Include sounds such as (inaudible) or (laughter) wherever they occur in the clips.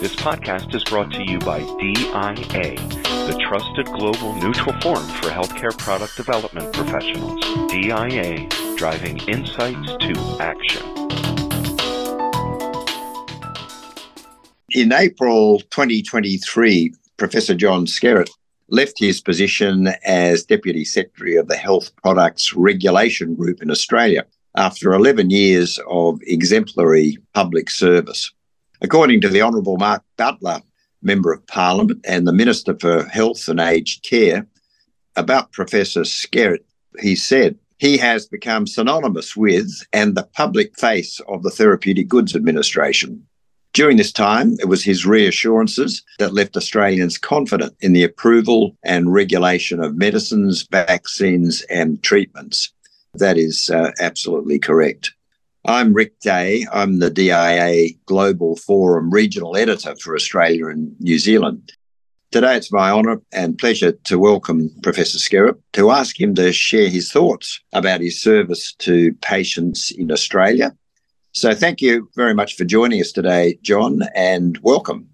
This podcast is brought to you by DIA, the trusted global neutral forum for healthcare product development professionals. DIA, driving insights to action. In April 2023, Professor John Skerritt left his position as Deputy Secretary of the Health Products Regulation Group in Australia after 11 years of exemplary public service. According to the Honourable Mark Butler, Member of Parliament and the Minister for Health and Aged Care, about Professor Skerritt, he said, he has become synonymous with and the public face of the Therapeutic Goods Administration. During this time, it was his reassurances that left Australians confident in the approval and regulation of medicines, vaccines, and treatments. That is uh, absolutely correct. I'm Rick Day. I'm the DIA Global Forum Regional Editor for Australia and New Zealand. Today it's my honour and pleasure to welcome Professor Skerritt to ask him to share his thoughts about his service to patients in Australia. So thank you very much for joining us today, John, and welcome.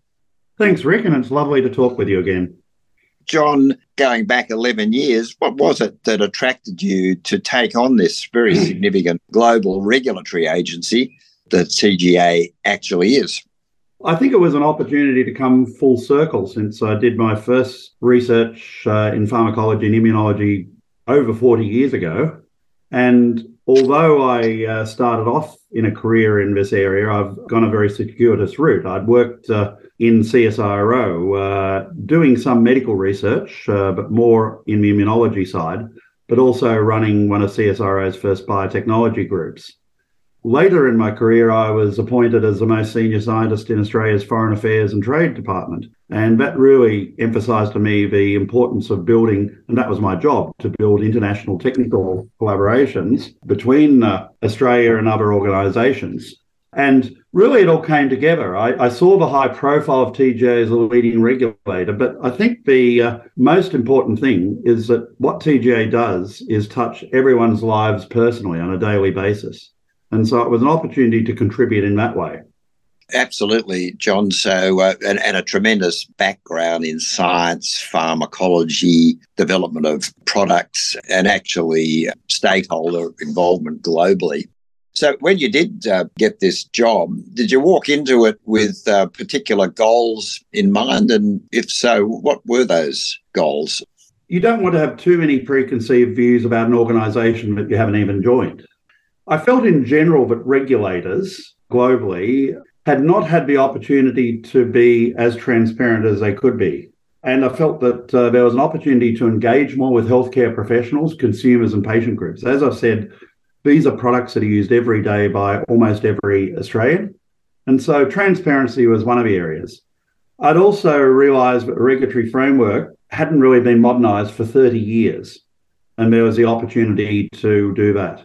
Thanks, Rick, and it's lovely to talk with you again. John, going back 11 years, what was it that attracted you to take on this very significant global regulatory agency that TGA actually is? I think it was an opportunity to come full circle since I did my first research uh, in pharmacology and immunology over 40 years ago. And although I uh, started off in a career in this area, I've gone a very circuitous route. I'd worked uh, in CSIRO uh, doing some medical research, uh, but more in the immunology side, but also running one of CSIRO's first biotechnology groups. Later in my career, I was appointed as the most senior scientist in Australia's Foreign Affairs and Trade Department. And that really emphasized to me the importance of building, and that was my job, to build international technical collaborations between uh, Australia and other organizations. And really, it all came together. I, I, saw the high profile of TGA as a leading regulator, but I think the uh, most important thing is that what TGA does is touch everyone's lives personally on a daily basis. And so it was an opportunity to contribute in that way. Absolutely, John. So, uh, and, and, a tremendous background in science, pharmacology, development of products, and actually stakeholder involvement globally. So, when you did uh, get this job, did you walk into it with uh, particular goals in mind? And if so, what were those goals? You don't want to have too many preconceived views about an organisation that you haven't even joined. I felt in general that regulators globally had not had the opportunity to be as transparent as they could be. And I felt that uh, there was an opportunity to engage more with healthcare professionals, consumers, and patient groups. As I've said, these are products that are used every day by almost every Australian. And so transparency was one of the areas. I'd also realised that the regulatory framework hadn't really been modernised for 30 years. And there was the opportunity to do that.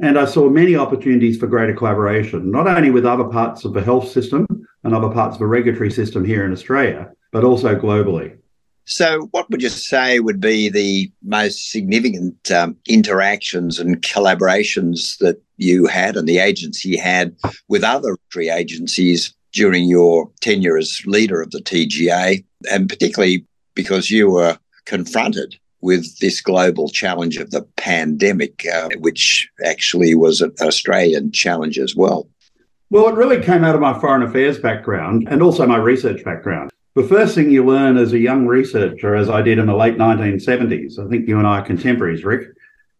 And I saw many opportunities for greater collaboration, not only with other parts of the health system and other parts of the regulatory system here in Australia, but also globally. So, what would you say would be the most significant um, interactions and collaborations that you had and the agency had with other regulatory agencies during your tenure as leader of the TGA, and particularly because you were confronted with this global challenge of the pandemic, uh, which actually was an Australian challenge as well? Well, it really came out of my foreign affairs background and also my research background. The first thing you learn as a young researcher, as I did in the late 1970s, I think you and I are contemporaries, Rick,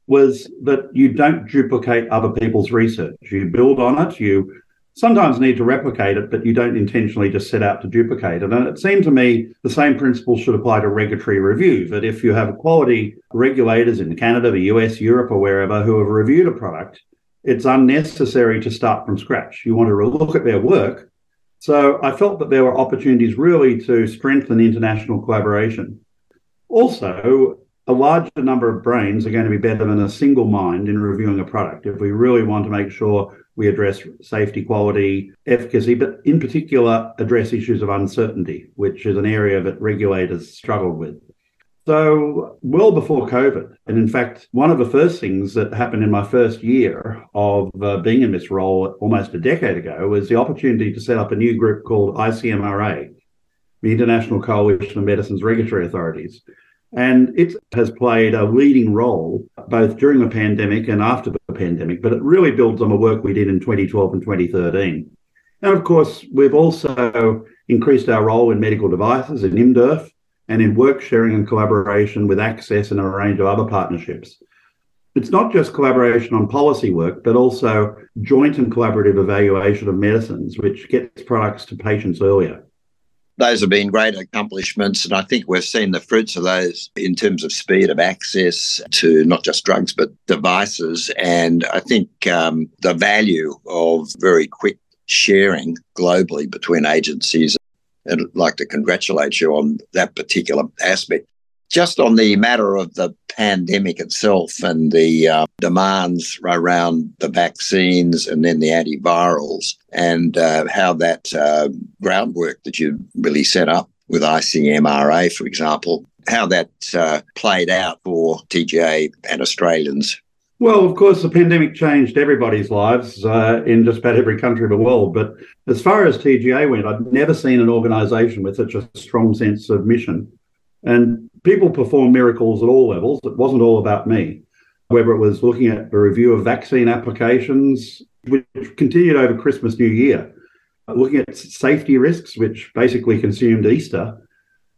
was that you don't duplicate other people's research. You build on it, you sometimes need to replicate it, but you don't intentionally just set out to duplicate it. And it seemed to me the same principle should apply to regulatory review that if you have quality regulators in Canada, the US, Europe, or wherever who have reviewed a product, it's unnecessary to start from scratch. You want to look at their work. So I felt that there were opportunities really to strengthen international collaboration. Also, a larger number of brains are going to be better than a single mind in reviewing a product if we really want to make sure we address safety, quality, efficacy, but in particular, address issues of uncertainty, which is an area that regulators struggled with. So, well before COVID, and in fact, one of the first things that happened in my first year of uh, being in this role almost a decade ago was the opportunity to set up a new group called ICMRA, the International Coalition of Medicines Regulatory Authorities. And it has played a leading role both during the pandemic and after the pandemic, but it really builds on the work we did in 2012 and 2013. And of course, we've also increased our role in medical devices, in IMDRF, and in work sharing and collaboration with Access and a range of other partnerships. It's not just collaboration on policy work, but also joint and collaborative evaluation of medicines, which gets products to patients earlier. Those have been great accomplishments, and I think we've seen the fruits of those in terms of speed of access to not just drugs, but devices. And I think um, the value of very quick sharing globally between agencies I'd like to congratulate you on that particular aspect. Just on the matter of the pandemic itself and the uh, demands around the vaccines and then the antivirals, and uh, how that uh, groundwork that you really set up with ICMRA, for example, how that uh, played out for TGA and Australians well, of course, the pandemic changed everybody's lives uh, in just about every country of the world. But as far as TGA went, I'd never seen an organization with such a strong sense of mission. And people perform miracles at all levels. It wasn't all about me, whether it was looking at the review of vaccine applications, which continued over Christmas, New Year, looking at safety risks, which basically consumed Easter,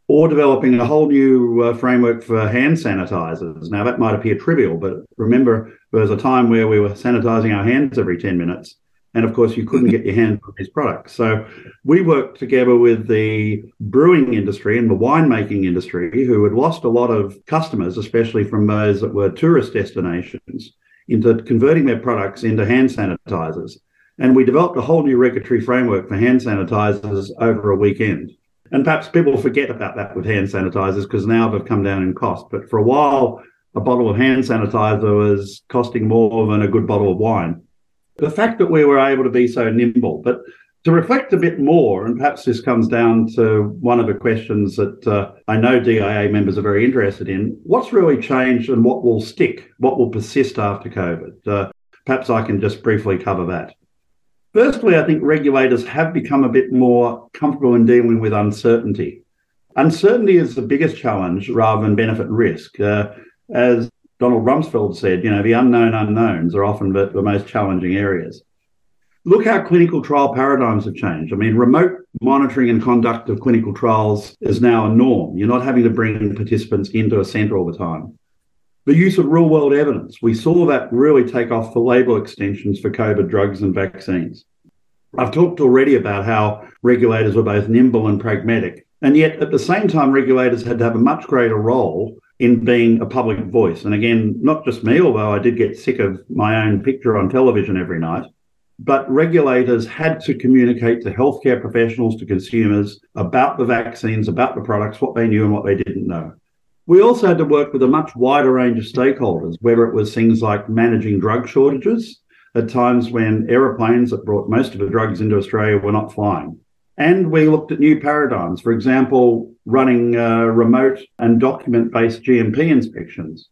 or developing a whole new uh, framework for hand sanitizers. Now, that might appear trivial, but remember, there was a time where we were sanitizing our hands every 10 minutes. And of course, you couldn't get your hands on these products. So we worked together with the brewing industry and the winemaking industry, who had lost a lot of customers, especially from those that were tourist destinations, into converting their products into hand sanitizers. And we developed a whole new regulatory framework for hand sanitizers over a weekend. And perhaps people forget about that with hand sanitizers because now they've come down in cost. But for a while, a bottle of hand sanitizer was costing more than a good bottle of wine. The fact that we were able to be so nimble, but to reflect a bit more, and perhaps this comes down to one of the questions that uh, I know DIA members are very interested in what's really changed and what will stick, what will persist after COVID? Uh, perhaps I can just briefly cover that. Firstly, I think regulators have become a bit more comfortable in dealing with uncertainty. Uncertainty is the biggest challenge rather than benefit risk. Uh, as Donald Rumsfeld said, you know, the unknown unknowns are often the, the most challenging areas. Look how clinical trial paradigms have changed. I mean, remote monitoring and conduct of clinical trials is now a norm. You're not having to bring participants into a centre all the time. The use of real world evidence, we saw that really take off for label extensions for COVID drugs and vaccines. I've talked already about how regulators were both nimble and pragmatic. And yet, at the same time, regulators had to have a much greater role in being a public voice. And again, not just me, although I did get sick of my own picture on television every night, but regulators had to communicate to healthcare professionals, to consumers about the vaccines, about the products, what they knew and what they didn't know. We also had to work with a much wider range of stakeholders, whether it was things like managing drug shortages at times when aeroplanes that brought most of the drugs into Australia were not flying. And we looked at new paradigms, for example, running uh, remote and document based GMP inspections.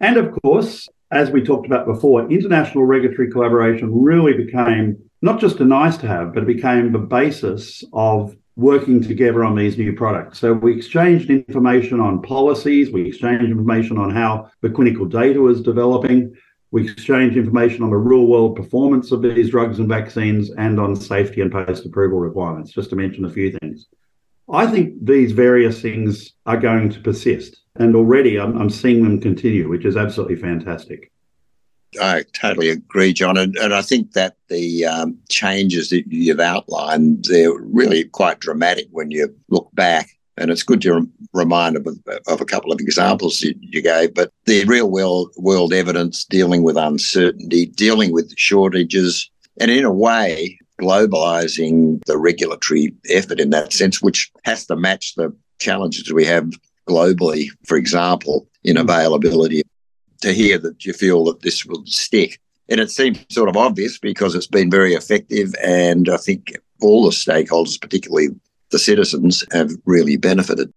And of course, as we talked about before, international regulatory collaboration really became not just a nice to have, but it became the basis of working together on these new products. So we exchanged information on policies, we exchanged information on how the clinical data was developing, we exchange information on the real world performance of these drugs and vaccines and on safety and post approval requirements, just to mention a few things. I think these various things are going to persist. And already I'm, I'm seeing them continue, which is absolutely fantastic. I totally agree, John. And, and I think that the um, changes that you've outlined, they're really quite dramatic when you look back. And it's good to remind of, of a couple of examples you, you gave, but the real world, world evidence dealing with uncertainty, dealing with shortages, and in a way, globalizing the regulatory effort in that sense, which has to match the challenges we have globally, for example, in hmm. availability to hear that you feel that this will stick. And it seems sort of obvious because it's been very effective. And I think all the stakeholders, particularly the citizens, have really benefited.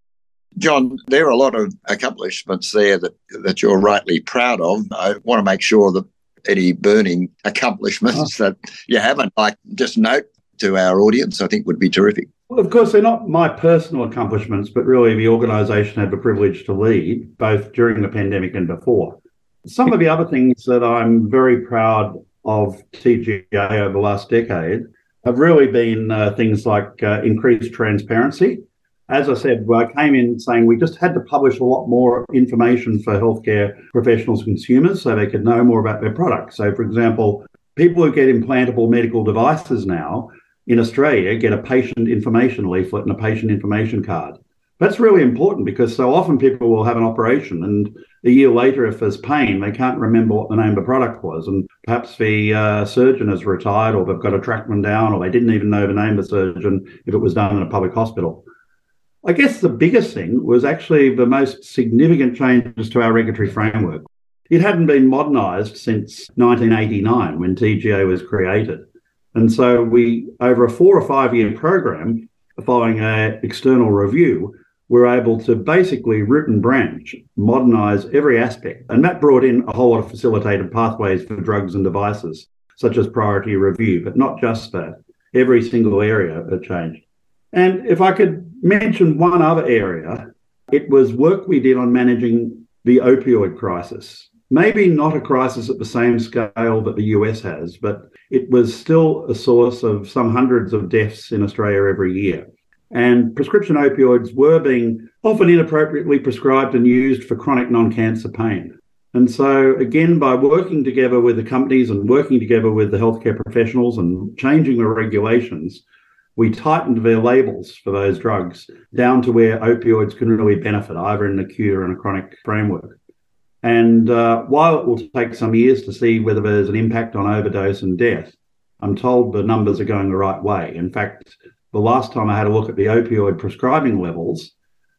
John, there are a lot of accomplishments there that, that you're rightly proud of. I want to make sure that any burning accomplishments oh. that you haven't, like just note to our audience, I think would be terrific. Well, of course, they're not my personal accomplishments, but really the organisation had the privilege to lead both during the pandemic and before. Some of the other things that I'm very proud of TGA over the last decade have really been uh, things like uh, increased transparency as I said, I came in saying we just had to publish a lot more information for healthcare professionals and consumers so they could know more about their products. So, for example, people who get implantable medical devices now in Australia get a patient information leaflet and a patient information card. That's really important because so often people will have an operation and a year later, if there's pain, they can't remember what the name of the product was. And perhaps the uh, surgeon has retired or they've got to track them down or they didn't even know the name of the surgeon if it was done in a public hospital. I guess the biggest thing was actually the most significant changes to our regulatory framework. It hadn't been modernised since 1989 when TGA was created. And so we, over a four or five year program, following an external review, were able to basically root and branch modernise every aspect. And that brought in a whole lot of facilitated pathways for drugs and devices, such as priority review, but not just that. Every single area had changed. And if I could mention one other area, it was work we did on managing the opioid crisis. Maybe not a crisis at the same scale that the US has, but it was still a source of some hundreds of deaths in Australia every year. And prescription opioids were being often inappropriately prescribed and used for chronic non cancer pain. And so, again, by working together with the companies and working together with the healthcare professionals and changing the regulations, we tightened their labels for those drugs down to where opioids can really benefit, either in an acute or in a chronic framework. And uh, while it will take some years to see whether there's an impact on overdose and death, I'm told the numbers are going the right way. In fact, the last time I had a look at the opioid prescribing levels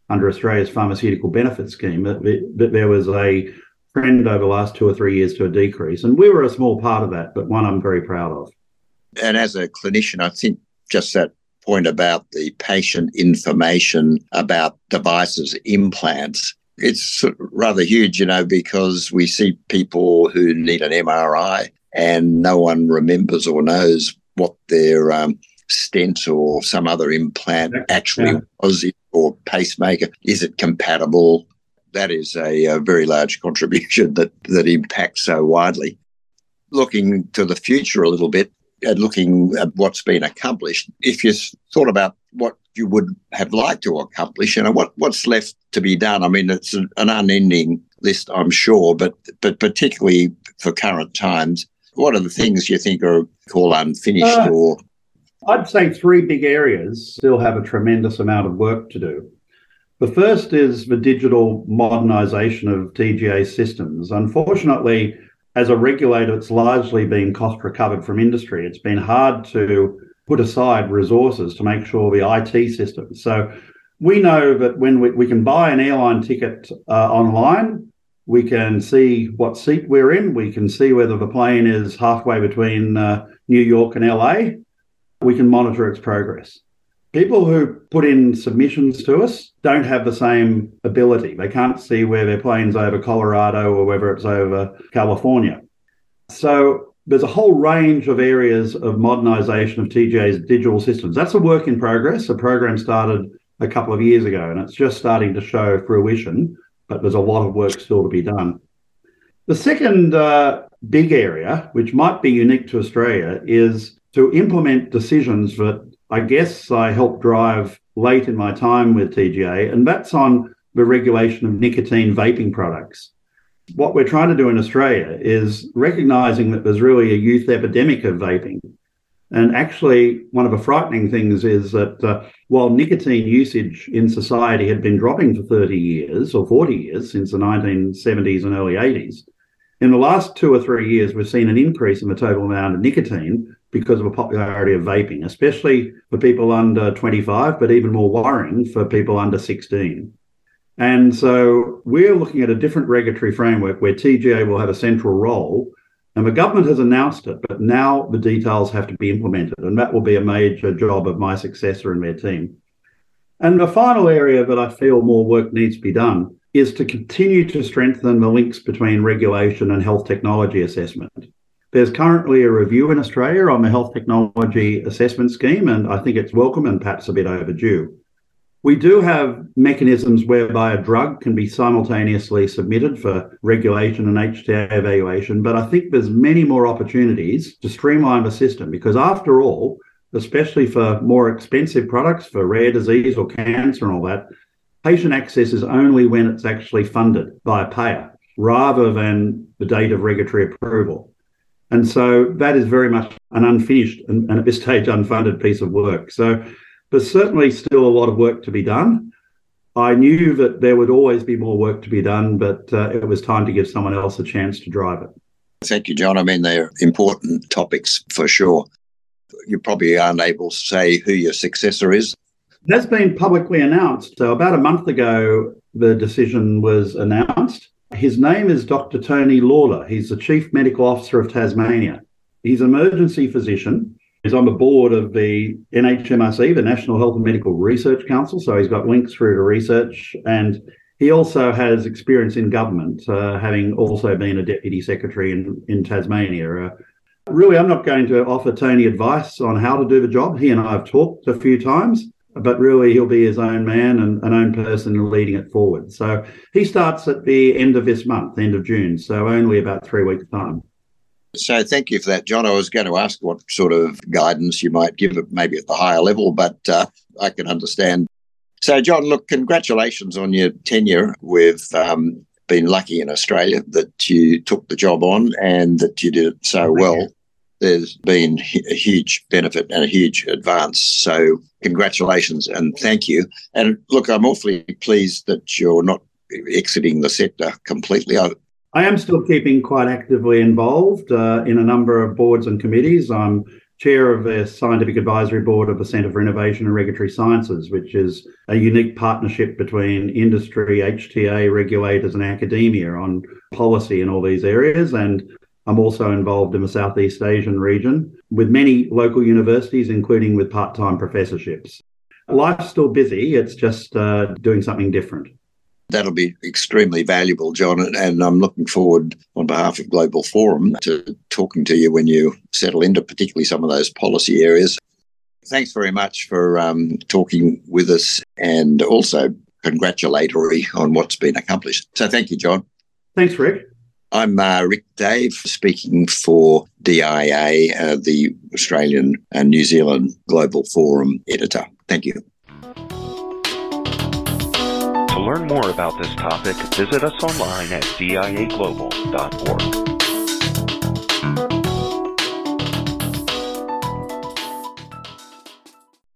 under Australia's pharmaceutical benefit scheme, that, there was a trend over the last two or three years to a decrease. And we were a small part of that, but one I'm very proud of. And as a clinician, I think just that point about the patient information about devices, implants. It's rather huge, you know, because we see people who need an MRI and no one remembers or knows what their um, stent or some other implant actually yeah. was or pacemaker. Is it compatible? That is a, a very large (laughs) contribution that, that impacts so widely. Looking to the future a little bit, and looking at what's been accomplished, if you thought about what you would have liked to accomplish, you know, what, what's left to be done? I mean, it's an, unending list, I'm sure, but but particularly for current times, what are the things you think are called unfinished uh, or? I'd say three big areas still have a tremendous amount of work to do. The first is the digital modernisation of TGA systems. Unfortunately, as a regulator, it's largely been cost recovered from industry. It's been hard to put aside resources to make sure the IT systems. So we know that when we, we can buy an airline ticket uh, online, we can see what seat we're in. We can see whether the plane is halfway between uh, New York and LA. We can monitor its progress people who put in submissions to us don't have the same ability. They can't see where their plane's over Colorado or whether it's over California. So there's a whole range of areas of modernization of TGA's digital systems. That's a work in progress. The program started a couple of years ago and it's just starting to show fruition, but there's a lot of work still to be done. The second uh, big area, which might be unique to Australia, is to implement decisions that I guess I helped drive late in my time with TGA, and that's on the regulation of nicotine vaping products. What we're trying to do in Australia is recognizing that there's really a youth epidemic of vaping. And actually, one of the frightening things is that uh, while nicotine usage in society had been dropping for 30 years or 40 years since the 1970s and early 80s, in the last two or three years, we've seen an increase in the total amount of nicotine because of the popularity of vaping, especially for people under 25, but even more worrying for people under 16. And so we're looking at a different regulatory framework where TGA will have a central role. And the government has announced it, but now the details have to be implemented. And that will be a major job of my successor and their team. And the final area that I feel more work needs to be done is to continue to strengthen the links between regulation and health technology assessment. There's currently a review in Australia on the health technology assessment scheme, and I think it's welcome and perhaps a bit overdue. We do have mechanisms whereby a drug can be simultaneously submitted for regulation and HTA evaluation, but I think there's many more opportunities to streamline the system because after all, especially for more expensive products for rare disease or cancer and all that, patient access is only when it's actually funded by a payer rather than the date of regulatory approval. And so that is very much an unfinished and, and at this stage unfunded piece of work. So there's certainly still a lot of work to be done. I knew that there would always be more work to be done, but uh, it was time to give someone else a chance to drive it. Thank you, John. I mean, they're important topics for sure. You probably aren't able to say who your successor is. That's been publicly announced. So, about a month ago, the decision was announced. His name is Dr. Tony Lawler. He's the Chief Medical Officer of Tasmania. He's an emergency physician He's on the board of the NHMRC, the National Health and Medical Research Council. So he's got links through to research. And he also has experience in government, uh, having also been a deputy secretary in, in Tasmania. Uh, really, I'm not going to offer Tony advice on how to do the job. He and I have talked a few times, but really he'll be his own man and an own person leading it forward. So he starts at the end of this month, end of June. So only about three weeks' time. So thank you for that, John. I was going to ask what sort of guidance you might give it, maybe at the higher level, but uh, I can understand. So, John, look, congratulations on your tenure. We've um, been lucky in Australia that you took the job on and that you did it so well. There's been a huge benefit and a huge advance. So, congratulations and thank you. And look, I'm awfully pleased that you're not exiting the sector completely. I, I am still keeping quite actively involved uh, in a number of boards and committees. I'm chair of the scientific advisory board of the Centre for Innovation and Regulatory Sciences, which is a unique partnership between industry, HTA, regulators, and academia on policy in all these areas. And I'm also involved in the Southeast Asian region with many local universities, including with part time professorships. Life's still busy, it's just uh, doing something different that'll be extremely valuable, John. And I'm looking forward, on behalf of Global Forum, to talking to you when you settle into particularly some of those policy areas. Thanks very much for um, talking with us and also congratulatory on what's been accomplished. So thank you, John. Thanks, Rick. I'm uh, Rick Day, speaking for DIA, uh, the Australian and New Zealand Global Forum editor. Thank you To learn more about this topic, visit us online at diaglobal.org.